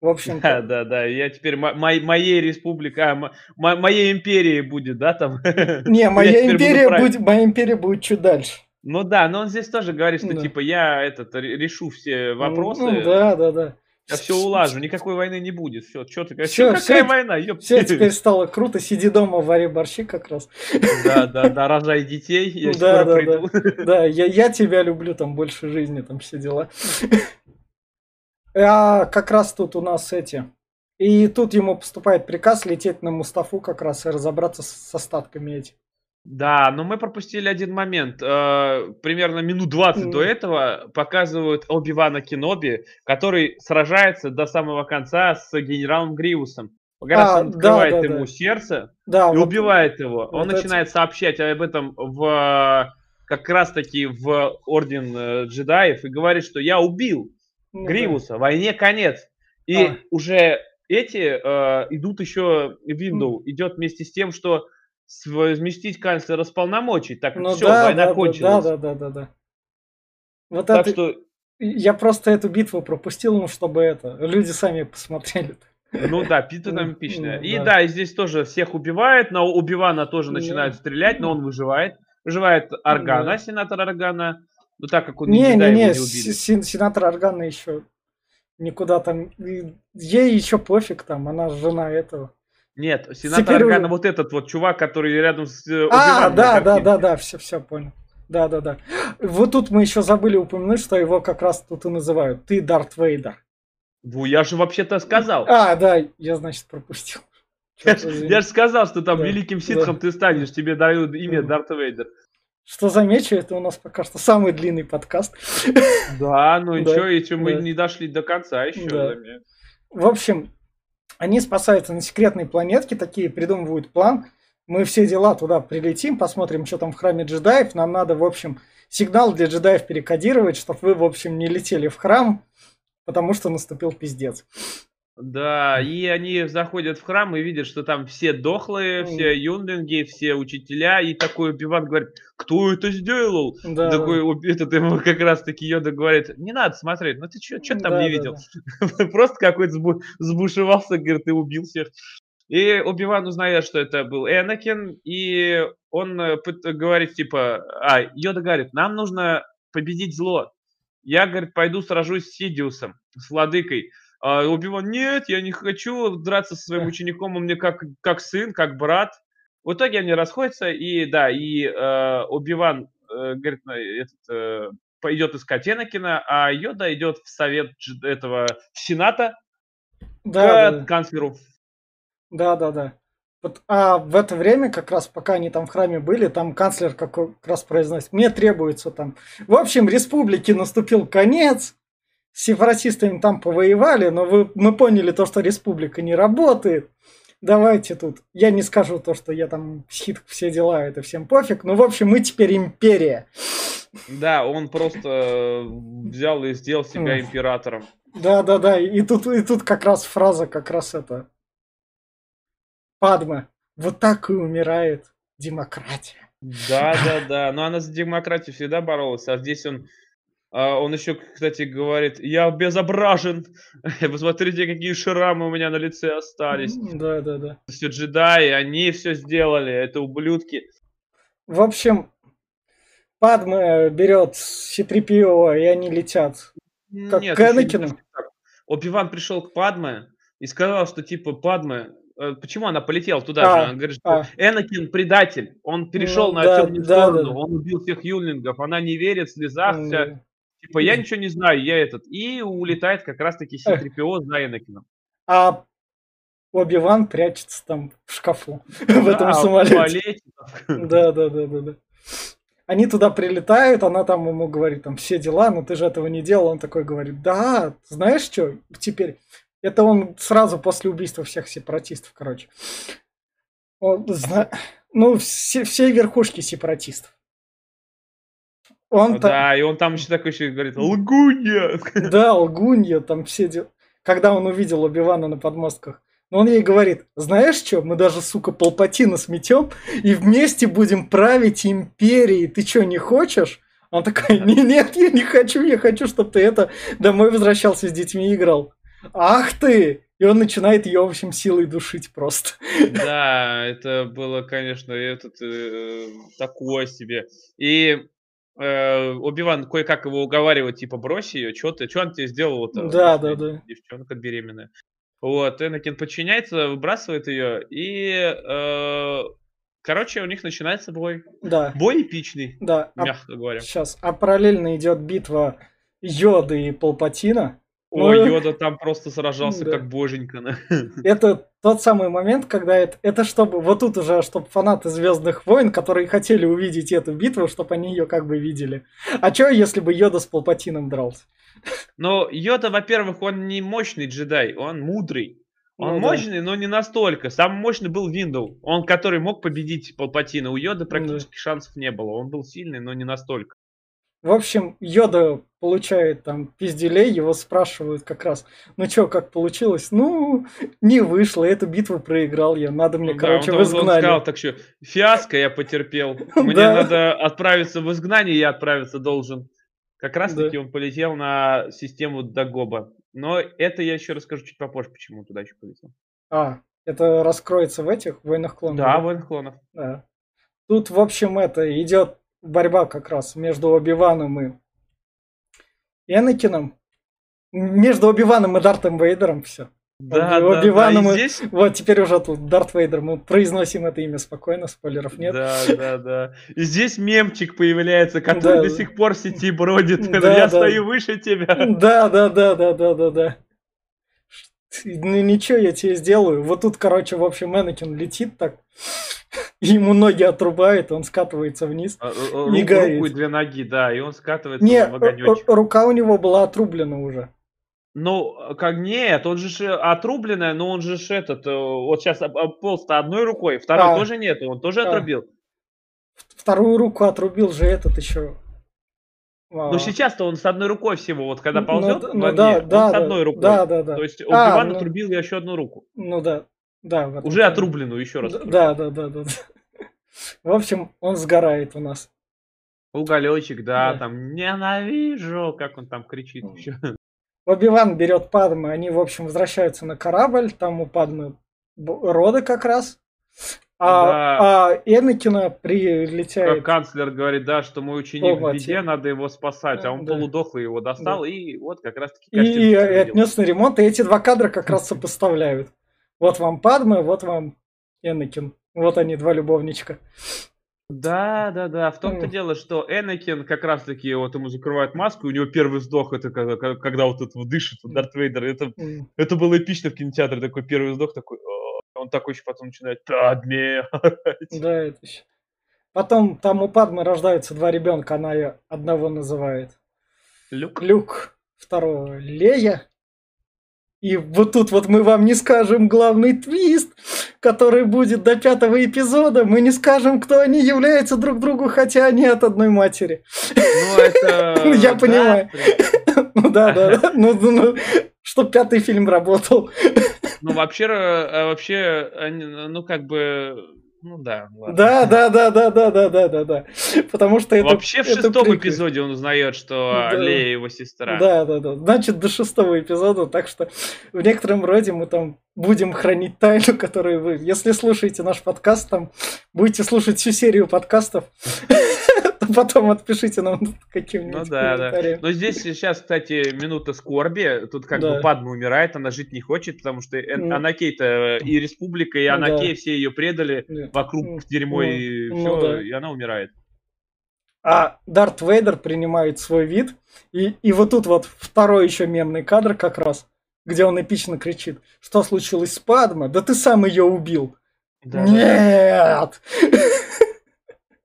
В общем Да, да, да. Я теперь мо- моей республика, а, моей империи будет, да, там. Не, моя империя будет, моя империя будет чуть дальше. Ну да, но он здесь тоже говорит, что да. типа я этот решу все вопросы. Ну, да, да, да. Я все улажу, никакой войны не будет. Все, что ты все, какая все, война? Ёп. Все теперь стало круто, сиди дома, вари борщи как раз. Да, да, да, рожай детей, я да, скоро да, приду. Да, да я, я тебя люблю, там больше жизни, там все дела. А как раз тут у нас эти. И тут ему поступает приказ лететь на Мустафу как раз и разобраться с остатками этих. Да, но мы пропустили один момент. Э, примерно минут 20 mm. до этого показывают Оби-Вана Кеноби, который сражается до самого конца с генералом Гриусом. Как раз а, он открывает да, да, ему да. сердце да, и вот, убивает его. Вот он это... начинает сообщать об этом в как раз таки в Орден э, джедаев и говорит, что я убил ну, Гривуса, да. войне конец. И а. уже эти э, идут еще, Windows mm. идет вместе с тем, что сместить канцлера с полномочий. Так ну, все, да, война да, кончилась. Да, да, да, да, да. Вот так это... что... Я просто эту битву пропустил, ну, чтобы это, люди сами посмотрели. Ну да, битва там эпичная. И да, и здесь тоже всех убивает, но убивана тоже начинают стрелять, но он выживает. Выживает Аргана, сенатор Аргана. Ну так как он не, не, не, не, сенатор Аргана еще никуда там, ей еще пофиг там, она жена этого. Нет, сенатор Теперь... Аргана вот этот вот чувак, который рядом с э, А, да, да, да, да, все, все понял. Да, да, да. Вот тут мы еще забыли упомянуть, что его как раз тут и называют. Ты Дарт Вейдер. Ну, я же вообще-то сказал. А, да, я, значит, пропустил. Я, я же сказал, что там великим ситхом ты станешь, тебе дают имя Дарт Вейдер. Что замечу, это у нас пока что самый длинный подкаст. Да, ну и что, и что, мы не дошли до конца еще. В общем, они спасаются на секретной планетке, такие придумывают план. Мы все дела туда прилетим, посмотрим, что там в храме джедаев. Нам надо, в общем, сигнал для джедаев перекодировать, чтобы вы, в общем, не летели в храм, потому что наступил пиздец. Да, и они заходят в храм и видят, что там все дохлые, все юнлинги, все учителя, и такой Убиван говорит, кто это сделал? Да, такой, да. этот ему как раз таки Йода говорит, не надо смотреть, ну ты что там да, не видел? Да, Просто какой-то сбу сбушевался, говорит, ты убил всех. И Убиван узнает, что это был Энакин, и он э, говорит, типа, а, Йода говорит, нам нужно победить зло. Я, говорит, пойду сражусь с Сидиусом, с владыкой. А Убиван, нет, я не хочу драться со своим учеником, он мне как, как сын, как брат. В итоге они расходятся, и да, и э, Убиван э, говорит, этот, э, пойдет искать Энакина, а Йода идет в совет этого Сената да, к да. канцлеру. Да, да, да. Вот, а в это время, как раз пока они там в храме были, там канцлер как раз произносит, мне требуется там. В общем, республике наступил конец, с сепаратистами там повоевали, но вы, мы поняли то, что республика не работает. Давайте тут. Я не скажу то, что я там хит все дела, это всем пофиг. Ну, в общем, мы теперь империя. Да, он просто взял и сделал себя императором. Да, да, да. И тут, и тут как раз фраза, как раз это. Падма. Вот так и умирает демократия. Да, да, да. Но она за демократию всегда боролась, а здесь он а он еще, кстати, говорит, я обезображен. Посмотрите, какие шрамы у меня на лице остались. Да, да, да. Все джедаи, они все сделали, это ублюдки. В общем, Падме берет Ситрипио, и они летят. Как Нет, к Энакину. Оби-Ван пришел к Падме и сказал, что типа Падме, э, почему она полетела туда а, же? Она говорит, что а. Энакин предатель, он перешел ну, на да, темную да, сторону, да. он убил всех юлингов, она не верит, в слезах, mm. вся, Типа, я ничего не знаю, я этот. И улетает как раз-таки Ситрипио за Энакином. А Оби-Ван прячется там в шкафу в этом самолете. Да, да, да, да, да. Они туда прилетают, она там ему говорит, там, все дела, но ты же этого не делал. Он такой говорит, да, знаешь что, теперь... Это он сразу после убийства всех сепаратистов, короче. Он, зна... Ну, все, все верхушки сепаратистов. Он ну, там... Да, и он там еще такой еще говорит, лгунья! Да, лгунья, там все дела. Когда он увидел Убивана на подмостках, но он ей говорит, знаешь что, мы даже, сука, Палпатина сметем и вместе будем править империей. Ты что, не хочешь? Он такой, не, нет, я не хочу, я хочу, чтобы ты это домой возвращался с детьми и играл. Ах ты! И он начинает ее, в общем, силой душить просто. Да, это было, конечно, этот э, такое себе. И э, Оби-Ван кое-как его уговаривает, типа, брось ее, что ты, что он тебе сделал-то? Да, да, да. Девчонка беременная. Вот, Энакин подчиняется, выбрасывает ее, и, э, короче, у них начинается бой. Да. Бой эпичный, да. А мягко а, говоря. Сейчас, а параллельно идет битва Йоды и Палпатина. Ну, Йода там просто сражался да. как боженька. Это тот самый момент, когда это, это чтобы, вот тут уже, чтобы фанаты Звездных войн, которые хотели увидеть эту битву, чтобы они ее как бы видели. А что, если бы Йода с Палпатином дрался? Ну, Йода, во-первых, он не мощный джедай, он мудрый. Он ну, мощный, да. но не настолько. Самый мощный был Виндоу, он который мог победить Палпатина. У Йода практически да. шансов не было. Он был сильный, но не настолько. В общем, Йода получает там пизделей, его спрашивают как раз, ну что, как получилось? Ну, не вышло, эту битву проиграл я, надо мне, ну, короче, да, он, в изгнание. Он сказал так что, фиаско я потерпел, мне надо отправиться в изгнание, я отправиться должен. Как раз таки он полетел на систему Дагоба. Но это я еще расскажу чуть попозже, почему он туда еще полетел. А, это раскроется в этих войнах клонов? Да, да? войнах клонов. Да. Тут, в общем, это идет борьба как раз между Оби-Ваном и Энакином. Между Оби-Ваном и Дартом Вейдером все. Да, Оби, да, да. И здесь... Вот теперь уже тут Дарт Вейдер, мы произносим это имя спокойно, спойлеров нет. Да, да, да. И здесь мемчик появляется, который да. до сих пор в сети бродит. Да, Я да. стою выше тебя. Да, да, да, да, да, да, да. Ну ничего, я тебе сделаю. Вот тут, короче, в общем, Энакин летит так. Ему ноги отрубают, он скатывается вниз. А, и горит. Руку и две ноги, да, и он скатывается не, в огонечек. рука у него была отрублена уже. Ну, как нет, он же отрубленная, но он же этот, э, вот сейчас полз-то одной рукой, второй а, тоже нет, он тоже а. отрубил. Вторую руку отрубил же этот еще. Ну, а. сейчас-то он с одной рукой всего, вот когда ползет, ну, ну, да, он да, с одной да, рукой. Да, да, да. То есть а, ну, отрубил еще одну руку. Ну да. Да, Уже отрубленную, еще раз. Да, да, да, да. В общем, он сгорает у нас. Уголечек, да, да, там ненавижу, как он там кричит еще. Оби-Ван берет Падмы, они, в общем, возвращаются на корабль, там у Падмы роды как раз. А, Да. а Энакина прилетает... Как канцлер говорит, да, что мой ученик в Полмати. беде, надо его спасать. А он Да. полудохлый его достал, и вот как раз-таки И, и отнес на ремонт, и эти два кадра как раз сопоставляют. Вот вам Падме, вот вам Энакин. Вот они, два любовничка. Да, да, да. В том-то М. дело, что Энакин как раз-таки вот ему закрывают маску, и у него первый вздох, это когда, когда- вот это дышит вот Дарт Вейдер. Это, М. это было эпично в кинотеатре, такой первый вздох, такой... «О». Он такой еще потом начинает «Падме». Да, это еще. Потом там у Падмы рождаются два ребенка, она одного называет Люк. Люк, второго Лея. И вот тут вот мы вам не скажем главный твист, который будет до пятого эпизода. Мы не скажем, кто они являются друг другу, хотя они от одной матери. Ну, это... Я да, понимаю. Ну да, да, да. Ну, ну, ну, чтоб пятый фильм работал. Ну, вообще, э, вообще, ну, как бы... Ну, да, ладно. Да, да, да, да, да, да, да, да, да. Потому что это Вообще в шестом приквел. эпизоде он узнает, что Да. Лея его сестра. Да, да, да. Значит, до шестого эпизода, так что в некотором роде мы там будем хранить тайну, которую вы, если слушаете наш подкаст, там будете слушать всю серию подкастов, то потом отпишите нам каким-нибудь Ну да, да. Но здесь сейчас, кстати, минута скорби. Тут как Да. бы Падма умирает, она жить не хочет, потому что Ну. Анакей-то и Республика, и Ну Анакей все ее предали Нет. вокруг Ну, дерьмо ну, и ну все, да. и она умирает. А Дарт Вейдер принимает свой вид, и, и вот тут вот второй еще мемный кадр как раз, где он эпично кричит, что случилось с Падма? Да ты сам ее убил. Да, да. Нет!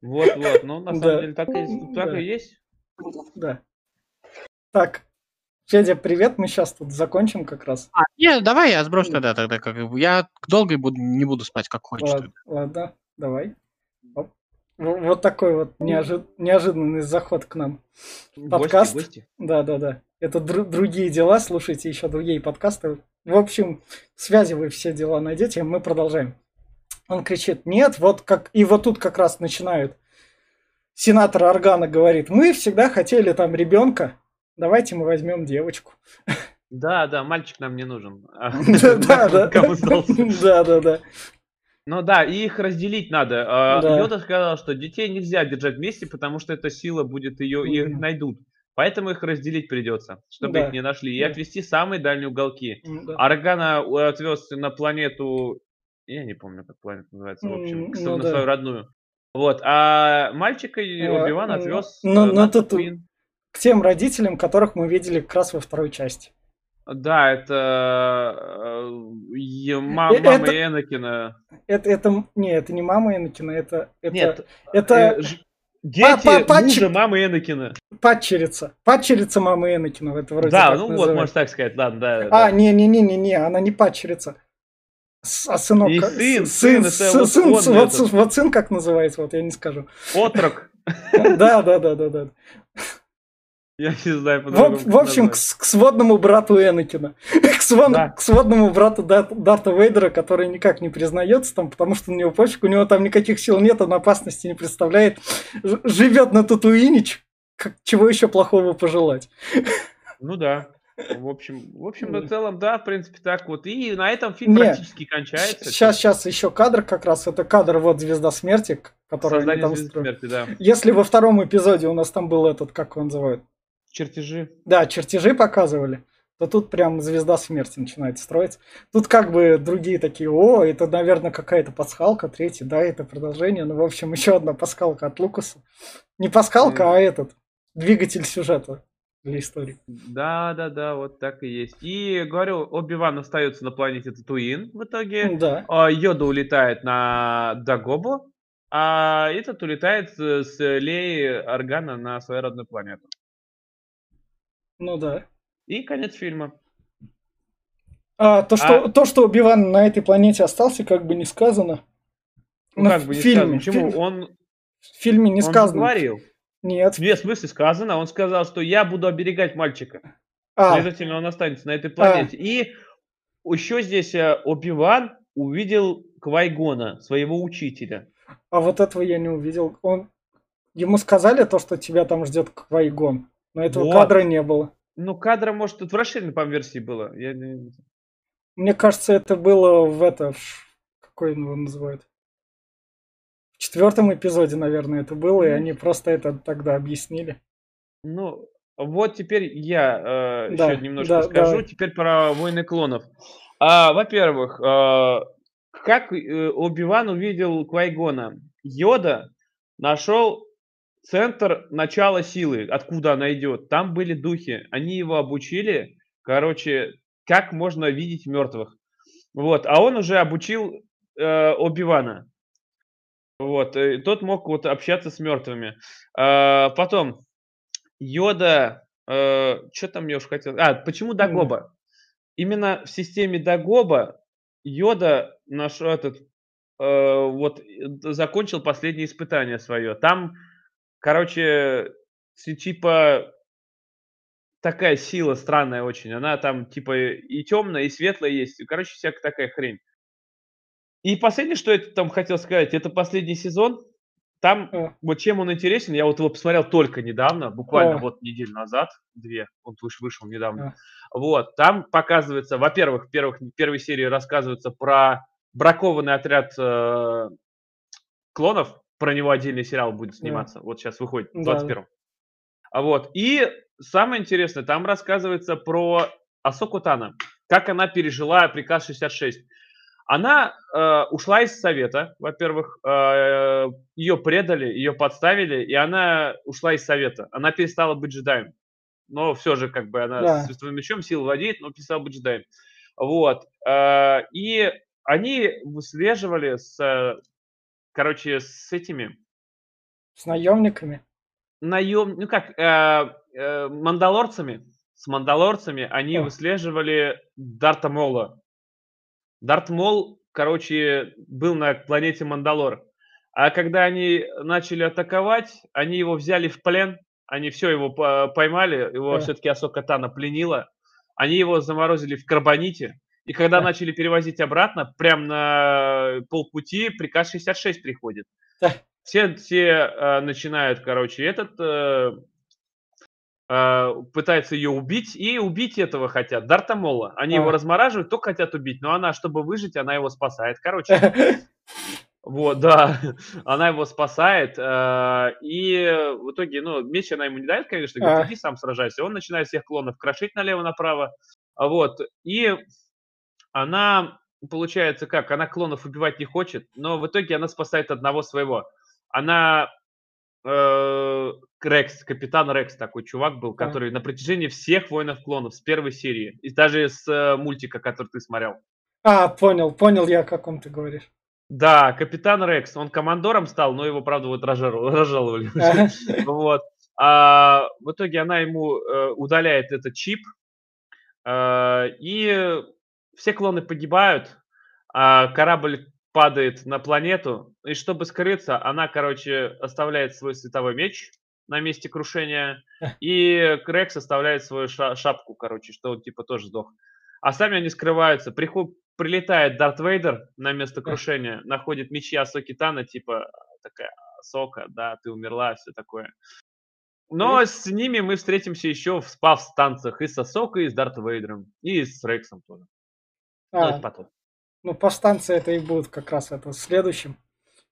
Вот, вот. Ну, на самом деле, так и, так Да. и есть. Да. Так, Федя, привет, мы сейчас тут закончим как раз. А, не, давай я сброшу тогда, тогда как бы. Я долго буду, не буду спать, как хочешь. Ладно, ладно, давай. Оп. Вот такой вот неожи- неожиданный заход к нам. Подкаст? Гости, гости. Да, да, да. Это дру- другие дела, слушайте еще другие подкасты. В общем, связи вы все дела найдете, мы продолжаем. Он кричит, нет, вот как... И вот тут как раз начинают. Сенатор Органа говорит, мы всегда хотели там ребенка, давайте мы возьмем девочку. Да, да, мальчик нам не нужен. Да, да, да, да, да. Ну да, и их разделить надо. А, Да. Йода сказал, что детей нельзя держать вместе, потому что эта сила будет ее и Мгм. найдут. Поэтому их разделить придется, чтобы Да. их не нашли. И Да. отвести в самые дальние уголки. Да. Аргана э, отвез на планету... Я не помню, как планета называется, в общем, к- ну на да. свою родную. Вот, а мальчика А, Оби-Ван ну, отвез ну, э, ну, тут-. К тем родителям, которых мы видели как раз во второй части. Да, это э, Э, мама это- Энакина. Это, это, не, это не мама Энакина, это, это, Нет, это э, ж- дети па- пачек- мужа мамы Энакина. падчерица. Падчерица мамы Энакина, это вроде Да, ну вот, называют. можно так сказать, ладно, да. А, да. не-не-не-не-не, она не падчерица. А сынок... И как- сын, сын, сын, сын, вот сын, он вот, вот сын как называется, вот я не скажу. Отрок. Да, да, да, да, да. Я не знаю, В, по-другому в общем, к, к сводному брату Энакина. К, свон- Да. к сводному брату Дар- Дарта Вейдера, который никак не признается там, потому что у него пофиг, у него там никаких сил нет, он опасности не представляет. Ж- живет на Татуине, чего еще плохого пожелать. Ну да. В общем, в общем, в целом, да, в принципе, так вот. И на этом фильм Не, практически кончается. Сейчас, сейчас еще кадр как раз, это кадр вот «Звезда смерти», который Создание там звезды строят. смерти, да. Если во втором эпизоде у нас там был этот, как его называют, Чертежи. да, чертежи показывали, то тут прям звезда смерти начинает строиться. Тут как бы другие такие, о, это, наверное, какая-то пасхалка, третий, да, это продолжение. Ну, в общем, еще одна пасхалка от Лукаса. Не пасхалка, Мгм. а этот, двигатель сюжета для истории. Да, да, да, вот так и есть. И говорю, Оби-Ван остается на планете Татуин в итоге. Да. А, Йода улетает на Дагобу, а этот улетает с Леей Органа на свою родную планету. Ну да. И конец фильма. А, то, что, А- то, что Убиван на этой планете остался, как бы не сказано. Ну, Ну, как бы не фильме, сказано. Почему? в фильме- Он, В фильме не он сказано. говорил. Нет. Нет, в смысле сказано. Он сказал, что я буду оберегать мальчика. А, Следовательно, он останется на этой планете. И еще здесь э, Оби-Ван увидел Квайгона, своего учителя. а вот этого я не увидел. Он... Ему сказали то, что тебя там ждет Квайгон. Но этого Вот. кадра не было. Ну, кадра, может, тут в расширенной, по версии было. Я не- Мне кажется, это было в это... Какой его называют? Четвертом эпизоде, наверное, это было, и они просто это тогда объяснили. Ну, вот теперь я э, Да, еще немножко да, скажу. давай. Теперь про войны клонов. А, во-первых, э, как э, Оби-Ван увидел Квайгона? Йода нашел центр начала силы, откуда она идет. Там были духи. Они его обучили, короче, как можно видеть мертвых. Вот, а он уже обучил э, Оби-Вана. Вот, и тот мог вот общаться с мертвыми. А, потом, Йода, что там я уж хотел... А, почему Дагоба? Именно в системе Дагоба Йода наш этот э, вот э, закончил последнее испытание свое. Там, короче, типа такая сила странная очень. Она там типа и темная, и светлая есть. Короче, всякая такая хрень. И последнее, что я там хотел сказать, это последний сезон. Там А. вот чем он интересен, я вот его посмотрел только недавно, буквально А. вот неделю назад, две, он выш- вышел недавно. А. Вот, там показывается, во-первых, в первых, первой серии рассказывается про бракованный отряд э, клонов, про него отдельный сериал будет сниматься, вот сейчас выходит, в Да, да. 21 А вот, и самое интересное, там рассказывается про Асоку Тана, как она пережила приказ 66. Она э, ушла из совета, во-первых, э, ее предали, ее подставили, и она ушла из совета. Она перестала быть джедаем. Но все же, как бы, она Да. с световым мечом сил владеет, но перестала быть джедаем. Вот. э, и они выслеживали с, короче, с этими С наемниками. наем, ну как, э, э, мандалорцами, с мандалорцами они О. выслеживали Дарта Мола. Дарт Мол, короче, был на планете Мандалор. А когда они начали атаковать, они его взяли в плен, они все его по- поймали, его Да. все-таки Асока Тана пленила, они его заморозили в карбоните, и когда Да. начали перевозить обратно, прям на полпути приказ 66 приходит. Да. Все, все э, начинают, короче, этот э, пытаются ее убить, и убить этого хотят, Дарта Мола. Они его А. размораживают, только хотят убить, но она, чтобы выжить, она его спасает. Короче, вот, да, она его спасает, э, и в итоге, ну, меч она ему не дает, конечно, говорит, А. иди сам сражайся. Он начинает всех клонов крошить налево-направо, А вот, и она, получается, как, она клонов убивать не хочет, но в итоге она спасает одного своего. Она, э, Рекс, капитан Рекс такой чувак был, который на протяжении всех воинов клонов с первой серии, и даже с э, мультика, который ты смотрел, А, понял, понял я, о каком ты говоришь. да, капитан Рекс, он командором стал, но его, правда, вот разжаловали. Вот. А в итоге она ему э, удаляет этот чип, э, и все клоны погибают, а корабль падает на планету, и чтобы скрыться, она, короче, оставляет свой световой меч на месте крушения, и Рекс оставляет свою ша- шапку, короче, что он типа тоже сдох. А сами они скрываются. Приход... Прилетает Дарт Вейдер на место крушения, находит мечи Асоки Тана, типа такая Сока, да, ты умерла, все такое. Но с ними мы встретимся еще в спав-станциях и с Асокой, и с Дарт Вейдером, и с Рексом тоже. Ну, А, это потом. Ну, повстанцы это и будут как раз это в следующем.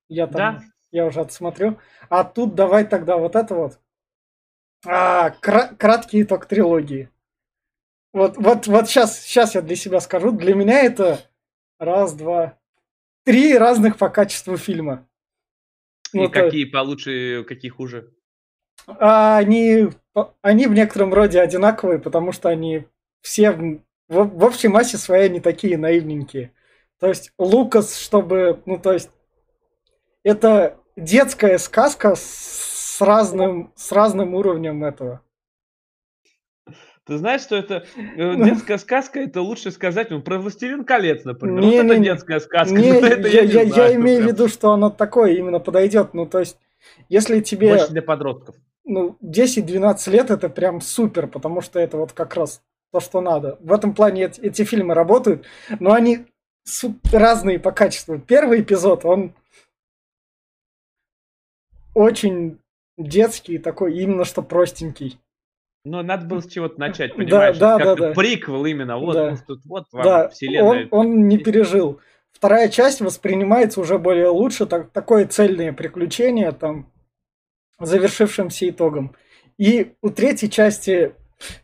Я там, Да. я уже отсмотрю. А тут давай тогда вот это вот. А, кра- краткий итог трилогии. Вот, вот, вот сейчас, сейчас я для себя скажу. Для меня это раз, два, три разных по качеству фильма. И Ну, то- какие получше, какие хуже. А они, они в некотором роде одинаковые, потому что они все в, в- в общей массе своей не такие наивненькие. То есть Лукас, чтобы, ну то есть это детская сказка с разным, с разным уровнем этого. Ты знаешь, что это э, детская сказка, это лучше сказать, ну, про «Властелин колец», например. Не, вот не, это детская сказка. Не, это я, не я- я знаю имею в виду, что оно такое именно подойдет. Ну то есть, если тебе Больше для подростков. ну, 10-12 лет это прям супер, потому что это вот как раз то, что надо. В этом плане эти, эти фильмы работают, но они разные по качеству. Первый эпизод, он очень детский, такой именно что простенький. Но надо было с чего-то начать, Да, понимаешь? да, как да, да. приквел именно. Вот, Да. тут вот вам да, вселенная. он, он не пережил. вторая часть воспринимается уже более лучше, так, такое цельное приключение, там, завершившимся итогом. И у третьей части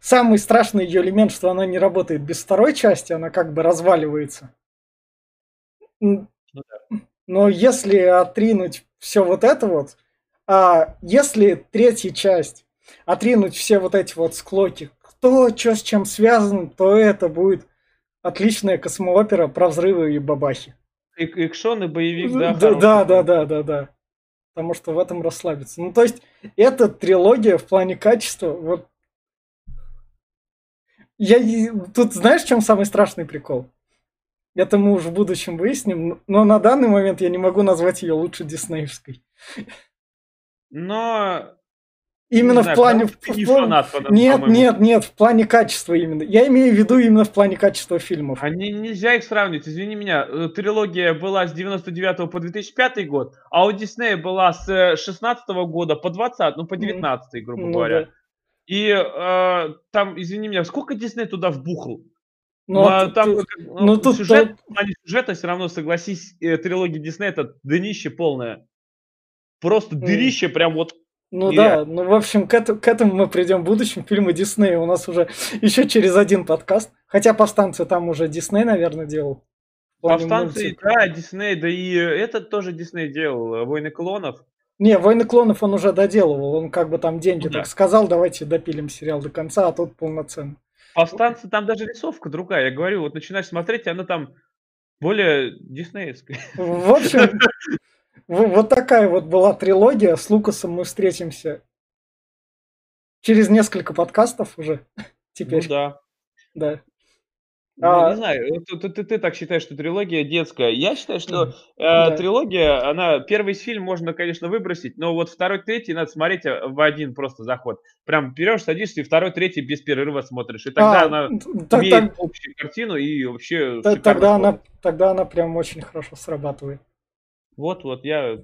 самый страшный ее элемент, что она не работает без второй части, она как бы разваливается. Ну. Но если отринуть все вот это вот, а если третья часть отринуть все вот эти вот склоки, кто что с чем связан, то это будет отличная космоопера про взрывы и бабахи. И, экшон и боевик, да? Да, да, да, да, да, да. Потому что в этом расслабиться. Ну, то есть, эта трилогия в плане качества, вот я тут знаешь, в чем самый страшный прикол? Это мы уже в будущем выясним, но на данный момент я не могу назвать ее лучше диснеевской. Но Именно знаю, в плане... В, в, фанат, нет, нет, нет, в плане качества именно. Я имею в виду именно в плане качества фильмов. Не, нельзя их сравнивать, извини меня. Э, трилогия была с 99 по 2005 год, а у Диснея была с 16 года по 20, ну по 19, грубо ну, говоря. Да. И э, там, извини меня, сколько Дисней туда вбухал? Ну, а, тут, там, ну, ну, тут, сюжет, тут... сюжета все равно, согласись, э, трилогия Диснея это днище полное. Просто mm. дырище прям вот ну да, ну в общем, к, это, к этому мы придем в будущем. Фильмы Диснея у нас уже еще через один подкаст. Хотя повстанцы там уже Дисней, наверное, делал. Повстанцы, да, Дисней, да и этот тоже Дисней делал, Войны клонов. Не, Войны клонов он уже доделывал, он как бы там деньги ну, так да. сказал, давайте допилим сериал до конца, а тут полноценно. Повстанцы, там даже рисовка другая, я говорю, вот начинаешь смотреть, и она там более диснеевская. В общем, вот такая вот была трилогия. С Лукасом мы встретимся через несколько подкастов уже теперь. Ну да. Да. Ну, а... Не знаю, ты, ты, ты, ты так считаешь, что трилогия детская. Я считаю, что э, да. трилогия, она первый фильм можно, конечно, выбросить, но вот второй, третий надо смотреть э, в один просто заход. Прям берешь, садишься и второй, третий без перерыва смотришь. И тогда а, она так, имеет так, общую картину и вообще. Тогда она, тогда она прям очень хорошо срабатывает. Вот, вот, я...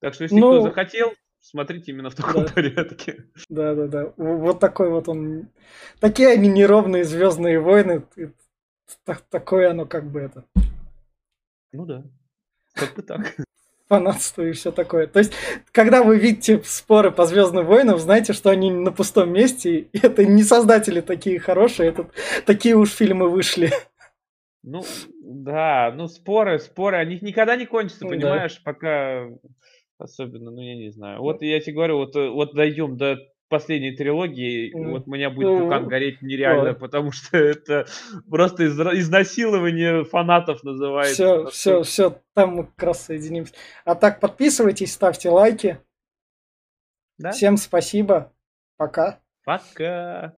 Так что, если ну, кто захотел, смотрите именно в таком да. порядке. Да, да, да. Вот такой вот он. Такие они неровные звездные войны. Такое оно как бы это. Ну да. Как бы так. Фанатство и все такое. То есть, когда вы видите споры по Звездным войнам, знаете, что они на пустом месте, и это не создатели такие хорошие, это такие уж фильмы вышли. Ну, да, ну споры, споры, они никогда не кончатся, понимаешь, да. пока особенно, ну я не знаю. Вот я тебе говорю, вот, э, вот дойдем до последней трилогии, mm. вот у меня будет пукан гореть нереально, mm. потому что это просто из, изнасилование фанатов называется. Все, все, все, там мы как раз соединимся. А так подписывайтесь, ставьте лайки. Да? Всем спасибо. Пока. Пока.